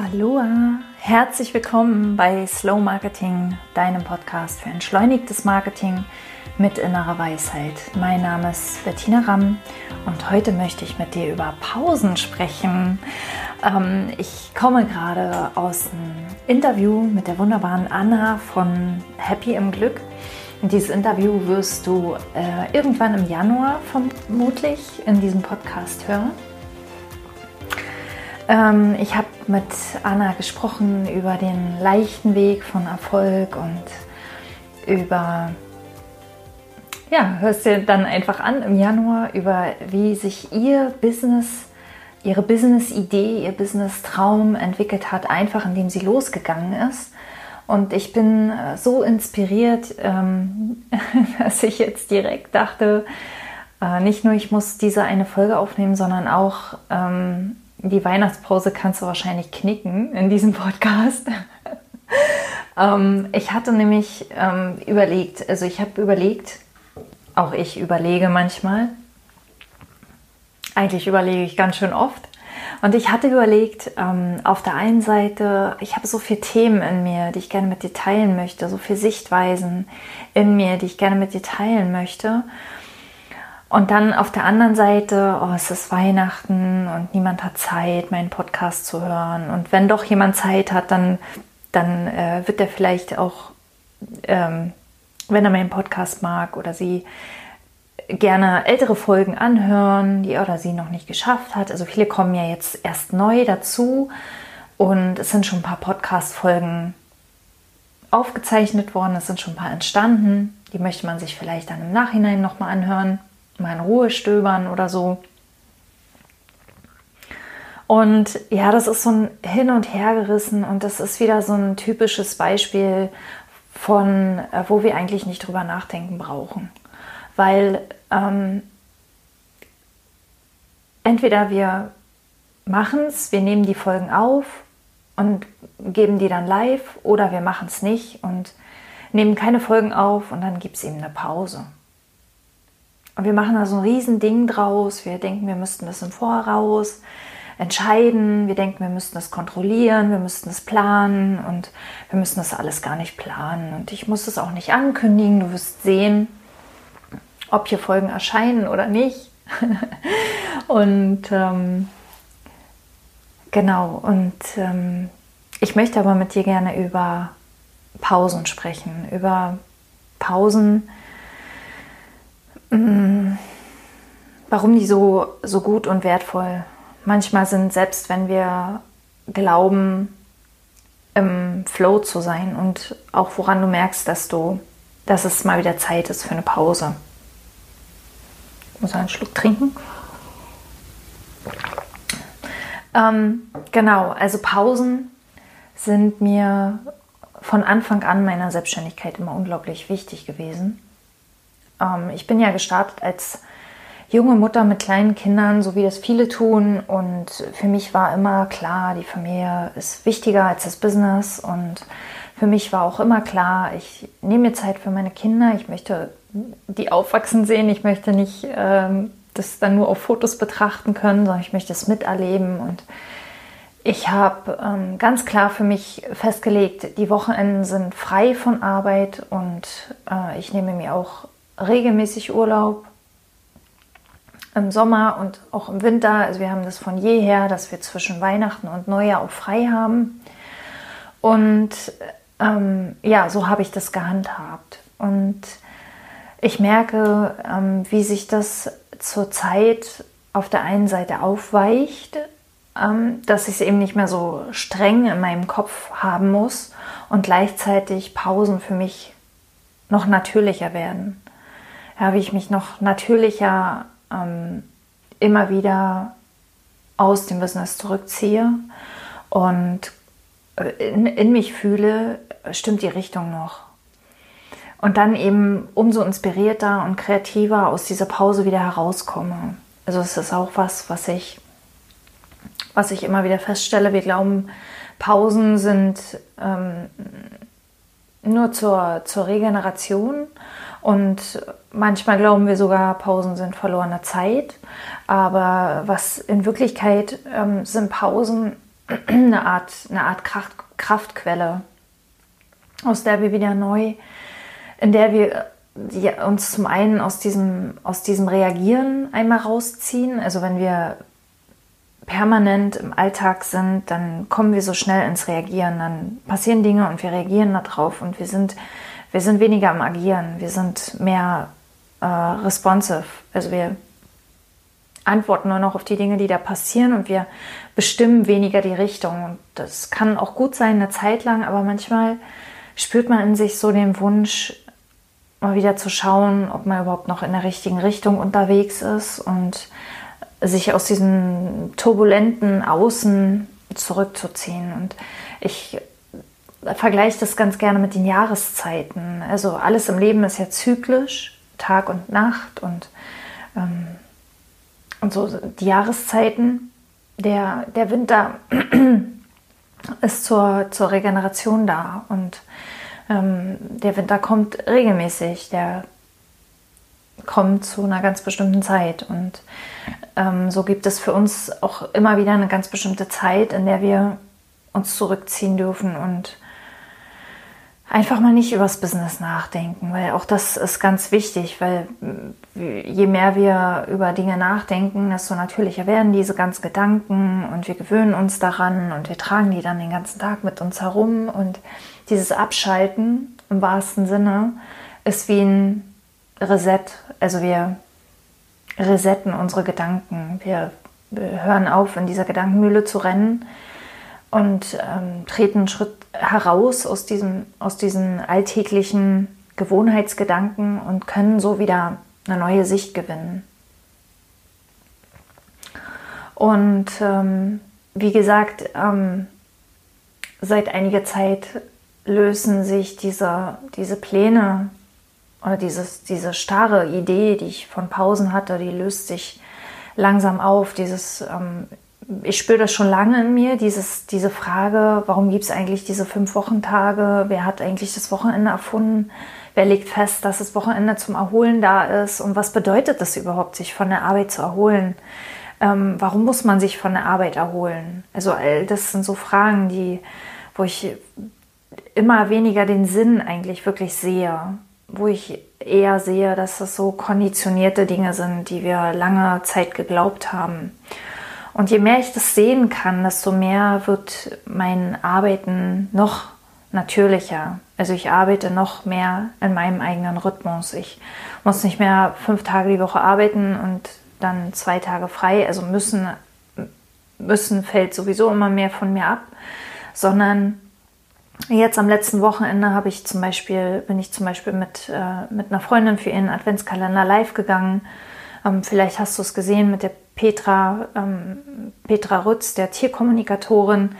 Aloha, herzlich willkommen bei Slow Marketing, deinem Podcast für entschleunigtes Marketing mit innerer Weisheit. Mein Name ist Bettina Ramm und heute möchte ich mit dir über Pausen sprechen. Ähm, ich komme gerade aus einem Interview mit der wunderbaren Anna von Happy im Glück. Und dieses Interview wirst du äh, irgendwann im Januar vermutlich in diesem Podcast hören. Ähm, ich habe mit Anna gesprochen über den leichten Weg von Erfolg und über, ja, hörst dir dann einfach an im Januar, über wie sich ihr Business, ihre Business-Idee, ihr Business-Traum entwickelt hat, einfach indem sie losgegangen ist. Und ich bin äh, so inspiriert, ähm, dass ich jetzt direkt dachte, äh, nicht nur ich muss diese eine Folge aufnehmen, sondern auch ähm, die Weihnachtspause kannst du wahrscheinlich knicken in diesem Podcast. ähm, ich hatte nämlich ähm, überlegt, also ich habe überlegt, auch ich überlege manchmal, eigentlich überlege ich ganz schön oft. Und ich hatte überlegt, ähm, auf der einen Seite, ich habe so viele Themen in mir, die ich gerne mit dir teilen möchte, so viele Sichtweisen in mir, die ich gerne mit dir teilen möchte. Und dann auf der anderen Seite, oh, es ist Weihnachten und niemand hat Zeit, meinen Podcast zu hören. Und wenn doch jemand Zeit hat, dann, dann äh, wird er vielleicht auch, ähm, wenn er meinen Podcast mag oder sie gerne ältere Folgen anhören, die er oder sie noch nicht geschafft hat. Also viele kommen ja jetzt erst neu dazu und es sind schon ein paar Podcast-Folgen aufgezeichnet worden, es sind schon ein paar entstanden. Die möchte man sich vielleicht dann im Nachhinein nochmal anhören mal in Ruhe stöbern oder so. Und ja, das ist so ein Hin und Her gerissen und das ist wieder so ein typisches Beispiel von, äh, wo wir eigentlich nicht drüber nachdenken brauchen. Weil ähm, entweder wir machen es, wir nehmen die Folgen auf und geben die dann live oder wir machen es nicht und nehmen keine Folgen auf und dann gibt es eben eine Pause. Und wir machen da so ein Riesending draus. Wir denken, wir müssten das im Voraus entscheiden. Wir denken, wir müssten das kontrollieren, wir müssten es planen und wir müssen das alles gar nicht planen. Und ich muss es auch nicht ankündigen. Du wirst sehen, ob hier Folgen erscheinen oder nicht. und ähm, genau, und ähm, ich möchte aber mit dir gerne über Pausen sprechen, über Pausen. Warum die so, so gut und wertvoll manchmal sind, selbst wenn wir glauben, im Flow zu sein und auch woran du merkst, dass du, dass es mal wieder Zeit ist für eine Pause. Ich muss einen Schluck trinken. Ähm, genau, also Pausen sind mir von Anfang an meiner Selbstständigkeit immer unglaublich wichtig gewesen. Ähm, ich bin ja gestartet als junge Mutter mit kleinen Kindern, so wie das viele tun. Und für mich war immer klar, die Familie ist wichtiger als das Business. Und für mich war auch immer klar, ich nehme mir Zeit für meine Kinder. Ich möchte die aufwachsen sehen. Ich möchte nicht ähm, das dann nur auf Fotos betrachten können, sondern ich möchte es miterleben. Und ich habe ähm, ganz klar für mich festgelegt, die Wochenenden sind frei von Arbeit und äh, ich nehme mir auch regelmäßig Urlaub im Sommer und auch im Winter. Also wir haben das von jeher, dass wir zwischen Weihnachten und Neujahr auch frei haben. Und ähm, ja, so habe ich das gehandhabt. Und ich merke, ähm, wie sich das zurzeit auf der einen Seite aufweicht, ähm, dass ich es eben nicht mehr so streng in meinem Kopf haben muss und gleichzeitig Pausen für mich noch natürlicher werden wie ich mich noch natürlicher ähm, immer wieder aus dem Business zurückziehe und äh, in, in mich fühle, stimmt die Richtung noch. Und dann eben umso inspirierter und kreativer aus dieser Pause wieder herauskomme. Also es ist auch was, was ich, was ich immer wieder feststelle. Wir glauben, Pausen sind ähm, nur zur, zur Regeneration und manchmal glauben wir sogar, Pausen sind verlorene Zeit. Aber was in Wirklichkeit ähm, sind Pausen eine Art, eine Art Kraft, Kraftquelle, aus der wir wieder neu, in der wir die uns zum einen aus diesem, aus diesem Reagieren einmal rausziehen. Also wenn wir permanent im Alltag sind, dann kommen wir so schnell ins Reagieren. Dann passieren Dinge und wir reagieren darauf und wir sind, wir sind weniger am Agieren. Wir sind mehr äh, responsive. Also wir antworten nur noch auf die Dinge, die da passieren und wir bestimmen weniger die Richtung. Und das kann auch gut sein, eine Zeit lang, aber manchmal spürt man in sich so den Wunsch, mal wieder zu schauen, ob man überhaupt noch in der richtigen Richtung unterwegs ist und sich aus diesem turbulenten Außen zurückzuziehen. Und ich vergleiche das ganz gerne mit den Jahreszeiten. Also alles im Leben ist ja zyklisch, Tag und Nacht und, ähm, und so die Jahreszeiten. Der, der Winter ist zur, zur Regeneration da und ähm, der Winter kommt regelmäßig, der kommt zu einer ganz bestimmten Zeit. Und ähm, so gibt es für uns auch immer wieder eine ganz bestimmte Zeit, in der wir uns zurückziehen dürfen und einfach mal nicht übers Business nachdenken, weil auch das ist ganz wichtig, weil äh, je mehr wir über Dinge nachdenken, desto natürlicher werden diese ganzen Gedanken und wir gewöhnen uns daran und wir tragen die dann den ganzen Tag mit uns herum und dieses Abschalten im wahrsten Sinne ist wie ein Reset. Also wir resetten unsere Gedanken. Wir hören auf, in dieser Gedankenmühle zu rennen und ähm, treten einen Schritt heraus aus, diesem, aus diesen alltäglichen Gewohnheitsgedanken und können so wieder eine neue Sicht gewinnen. Und ähm, wie gesagt, ähm, seit einiger Zeit lösen sich diese, diese Pläne oder dieses, diese starre Idee, die ich von Pausen hatte, die löst sich langsam auf. Dieses, ähm, ich spüre das schon lange in mir, dieses, diese Frage, warum gibt es eigentlich diese fünf Wochentage? Wer hat eigentlich das Wochenende erfunden? Wer legt fest, dass das Wochenende zum Erholen da ist? Und was bedeutet das überhaupt, sich von der Arbeit zu erholen? Ähm, warum muss man sich von der Arbeit erholen? Also all das sind so Fragen, die, wo ich immer weniger den Sinn eigentlich wirklich sehe, wo ich eher sehe, dass das so konditionierte Dinge sind, die wir lange Zeit geglaubt haben. Und je mehr ich das sehen kann, desto mehr wird mein Arbeiten noch natürlicher. Also ich arbeite noch mehr in meinem eigenen Rhythmus. Ich muss nicht mehr fünf Tage die Woche arbeiten und dann zwei Tage frei. Also müssen, müssen fällt sowieso immer mehr von mir ab, sondern Jetzt am letzten Wochenende habe ich zum Beispiel, bin ich zum Beispiel mit, äh, mit einer Freundin für ihren Adventskalender live gegangen. Ähm, vielleicht hast du es gesehen mit der Petra, ähm, Petra Rütz, der Tierkommunikatorin.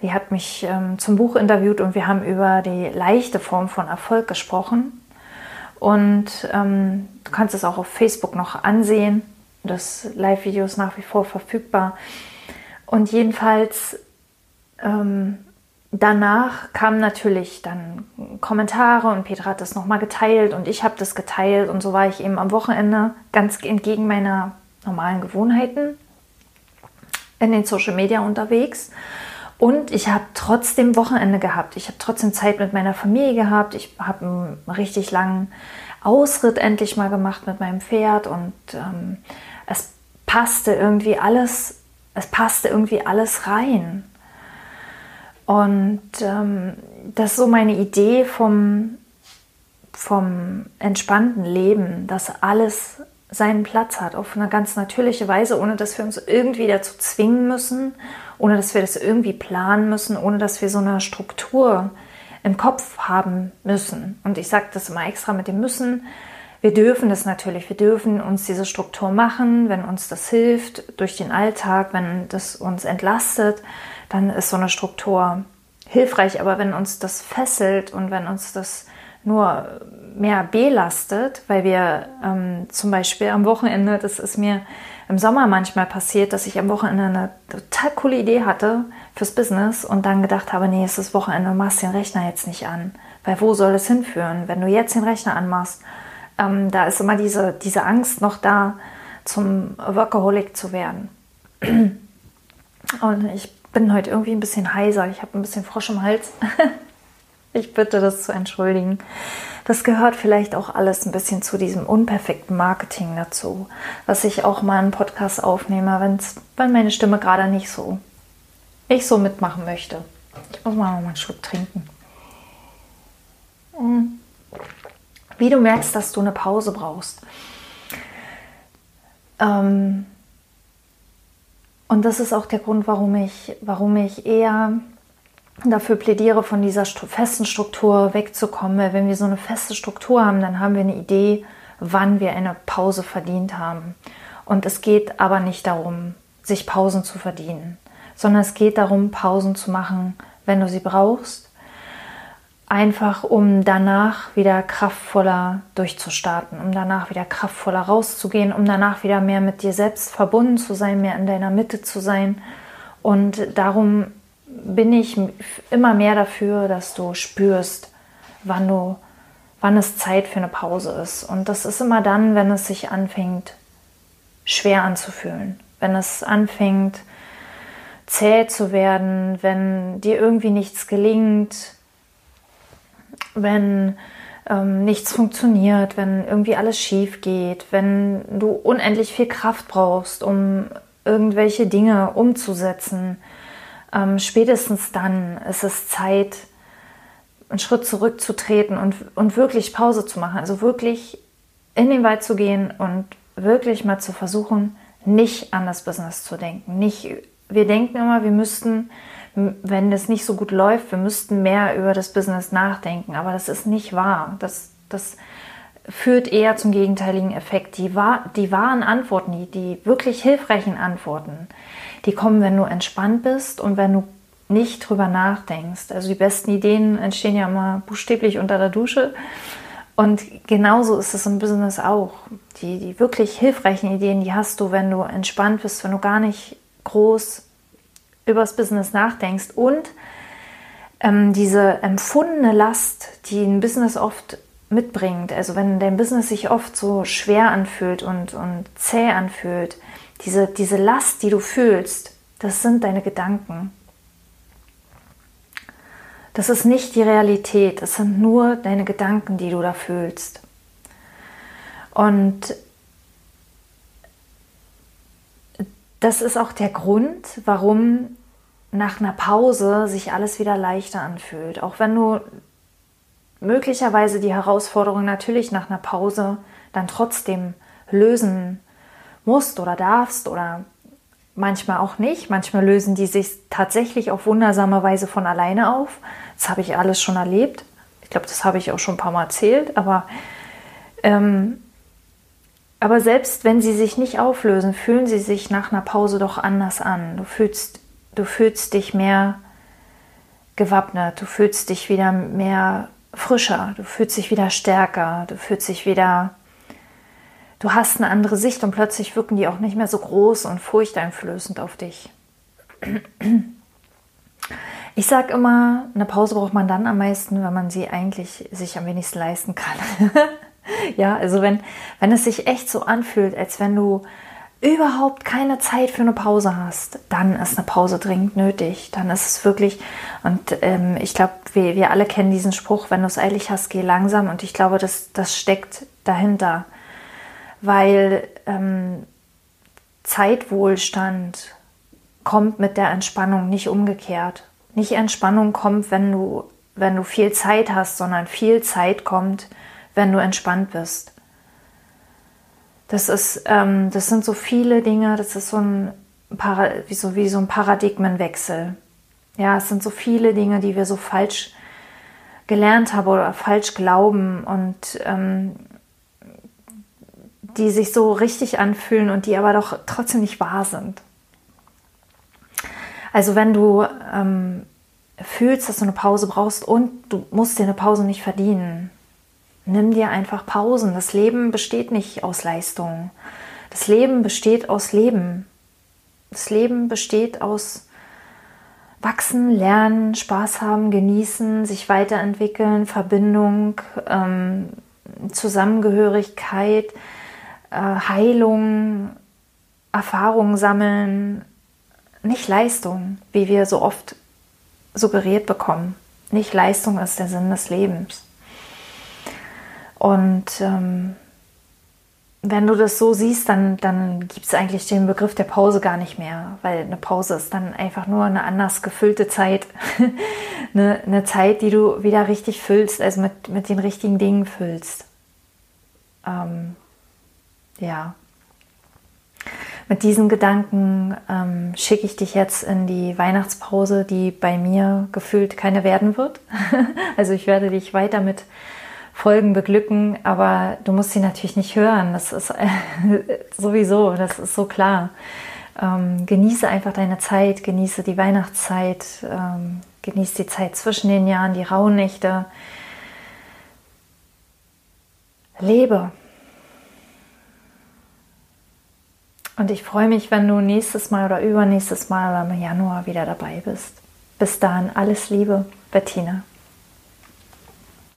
Die hat mich ähm, zum Buch interviewt und wir haben über die leichte Form von Erfolg gesprochen. Und ähm, du kannst es auch auf Facebook noch ansehen. Das Live-Video ist nach wie vor verfügbar. Und jedenfalls ähm, danach kamen natürlich dann Kommentare und Petra hat das nochmal geteilt und ich habe das geteilt und so war ich eben am Wochenende ganz entgegen meiner normalen Gewohnheiten in den Social Media unterwegs. Und ich habe trotzdem Wochenende gehabt. Ich habe trotzdem Zeit mit meiner Familie gehabt. Ich habe einen richtig langen Ausritt endlich mal gemacht mit meinem Pferd und ähm, es passte irgendwie alles, es passte irgendwie alles rein. Und ähm, das ist so meine Idee vom, vom entspannten Leben, dass alles seinen Platz hat, auf eine ganz natürliche Weise, ohne dass wir uns irgendwie dazu zwingen müssen, ohne dass wir das irgendwie planen müssen, ohne dass wir so eine Struktur im Kopf haben müssen. Und ich sage das immer extra mit dem müssen. Wir dürfen das natürlich, wir dürfen uns diese Struktur machen, wenn uns das hilft durch den Alltag, wenn das uns entlastet dann ist so eine Struktur hilfreich. Aber wenn uns das fesselt und wenn uns das nur mehr belastet, weil wir ähm, zum Beispiel am Wochenende, das ist mir im Sommer manchmal passiert, dass ich am Wochenende eine total coole Idee hatte fürs Business und dann gedacht habe, nee, es ist Wochenende, machst den Rechner jetzt nicht an. Weil wo soll es hinführen, wenn du jetzt den Rechner anmachst? Ähm, da ist immer diese, diese Angst noch da, zum Workaholic zu werden. Und ich bin heute irgendwie ein bisschen heiser. Ich habe ein bisschen Frosch im Hals. ich bitte das zu entschuldigen. Das gehört vielleicht auch alles ein bisschen zu diesem unperfekten Marketing dazu, was ich auch mal einen Podcast aufnehme, wenn's, wenn meine Stimme gerade nicht so, ich so mitmachen möchte. Ich muss mal einen Schluck trinken. Mm. Wie du merkst, dass du eine Pause brauchst. Ähm, und das ist auch der Grund, warum ich, warum ich eher dafür plädiere, von dieser festen Struktur wegzukommen. Weil wenn wir so eine feste Struktur haben, dann haben wir eine Idee, wann wir eine Pause verdient haben. Und es geht aber nicht darum, sich Pausen zu verdienen, sondern es geht darum, Pausen zu machen, wenn du sie brauchst einfach um danach wieder kraftvoller durchzustarten, um danach wieder kraftvoller rauszugehen, um danach wieder mehr mit dir selbst verbunden zu sein, mehr in deiner Mitte zu sein. Und darum bin ich immer mehr dafür, dass du spürst, wann du, wann es Zeit für eine Pause ist. Und das ist immer dann, wenn es sich anfängt, schwer anzufühlen, wenn es anfängt, zäh zu werden, wenn dir irgendwie nichts gelingt, wenn ähm, nichts funktioniert, wenn irgendwie alles schief geht, wenn du unendlich viel Kraft brauchst, um irgendwelche Dinge umzusetzen. Ähm, spätestens dann ist es Zeit, einen Schritt zurückzutreten und, und wirklich Pause zu machen. Also wirklich in den Wald zu gehen und wirklich mal zu versuchen, nicht an das Business zu denken. Nicht, wir denken immer, wir müssten wenn es nicht so gut läuft, wir müssten mehr über das Business nachdenken. Aber das ist nicht wahr. Das, das führt eher zum gegenteiligen Effekt. Die, die wahren Antworten, die, die wirklich hilfreichen Antworten, die kommen, wenn du entspannt bist und wenn du nicht drüber nachdenkst. Also die besten Ideen entstehen ja immer buchstäblich unter der Dusche. Und genauso ist es im Business auch. Die, die wirklich hilfreichen Ideen, die hast du, wenn du entspannt bist, wenn du gar nicht groß übers Business nachdenkst und ähm, diese empfundene Last, die ein Business oft mitbringt, also wenn dein Business sich oft so schwer anfühlt und, und zäh anfühlt, diese, diese Last, die du fühlst, das sind deine Gedanken. Das ist nicht die Realität, es sind nur deine Gedanken, die du da fühlst. Und das ist auch der Grund, warum nach einer Pause sich alles wieder leichter anfühlt. Auch wenn du möglicherweise die Herausforderung natürlich nach einer Pause dann trotzdem lösen musst oder darfst oder manchmal auch nicht. Manchmal lösen die sich tatsächlich auf wundersame Weise von alleine auf. Das habe ich alles schon erlebt. Ich glaube, das habe ich auch schon ein paar Mal erzählt. Aber, ähm, aber selbst wenn sie sich nicht auflösen, fühlen sie sich nach einer Pause doch anders an. Du fühlst Du fühlst dich mehr gewappnet, du fühlst dich wieder mehr frischer, du fühlst dich wieder stärker, du fühlst dich wieder, du hast eine andere Sicht und plötzlich wirken die auch nicht mehr so groß und furchteinflößend auf dich. Ich sage immer, eine Pause braucht man dann am meisten, wenn man sie eigentlich sich am wenigsten leisten kann. ja, also wenn, wenn es sich echt so anfühlt, als wenn du überhaupt keine Zeit für eine Pause hast, dann ist eine Pause dringend nötig. Dann ist es wirklich, und ähm, ich glaube, wir, wir alle kennen diesen Spruch, wenn du es eilig hast, geh langsam. Und ich glaube, das, das steckt dahinter, weil ähm, Zeitwohlstand kommt mit der Entspannung nicht umgekehrt. Nicht Entspannung kommt, wenn du, wenn du viel Zeit hast, sondern viel Zeit kommt, wenn du entspannt bist. Das ist, ähm, das sind so viele Dinge, das ist so ein, Para wie, so, wie so ein Paradigmenwechsel. Ja, es sind so viele Dinge, die wir so falsch gelernt haben oder falsch glauben und ähm, die sich so richtig anfühlen und die aber doch trotzdem nicht wahr sind. Also wenn du ähm, fühlst, dass du eine Pause brauchst und du musst dir eine Pause nicht verdienen, Nimm dir einfach Pausen. Das Leben besteht nicht aus Leistung. Das Leben besteht aus Leben. Das Leben besteht aus Wachsen, Lernen, Spaß haben, genießen, sich weiterentwickeln, Verbindung, ähm, Zusammengehörigkeit, äh, Heilung, Erfahrungen sammeln, nicht Leistung, wie wir so oft suggeriert bekommen. Nicht Leistung ist der Sinn des Lebens. Und ähm, wenn du das so siehst, dann, dann gibt es eigentlich den Begriff der Pause gar nicht mehr, weil eine Pause ist dann einfach nur eine anders gefüllte Zeit. eine, eine, Zeit, die du wieder richtig füllst, also mit, mit den richtigen Dingen füllst. Ähm, ja. Mit diesen Gedanken ähm, schicke ich dich jetzt in die Weihnachtspause, die bei mir gefühlt keine werden wird. also ich werde dich weiter mit Folgen beglücken, aber du musst sie natürlich nicht hören. Das ist sowieso, das ist so klar. Ähm, genieße einfach deine Zeit, genieße die Weihnachtszeit, ähm, genieße die Zeit zwischen den Jahren, die Rauhnächte. Lebe. Und ich freue mich, wenn du nächstes Mal oder übernächstes Mal oder im Januar wieder dabei bist. Bis dahin alles Liebe, Bettina.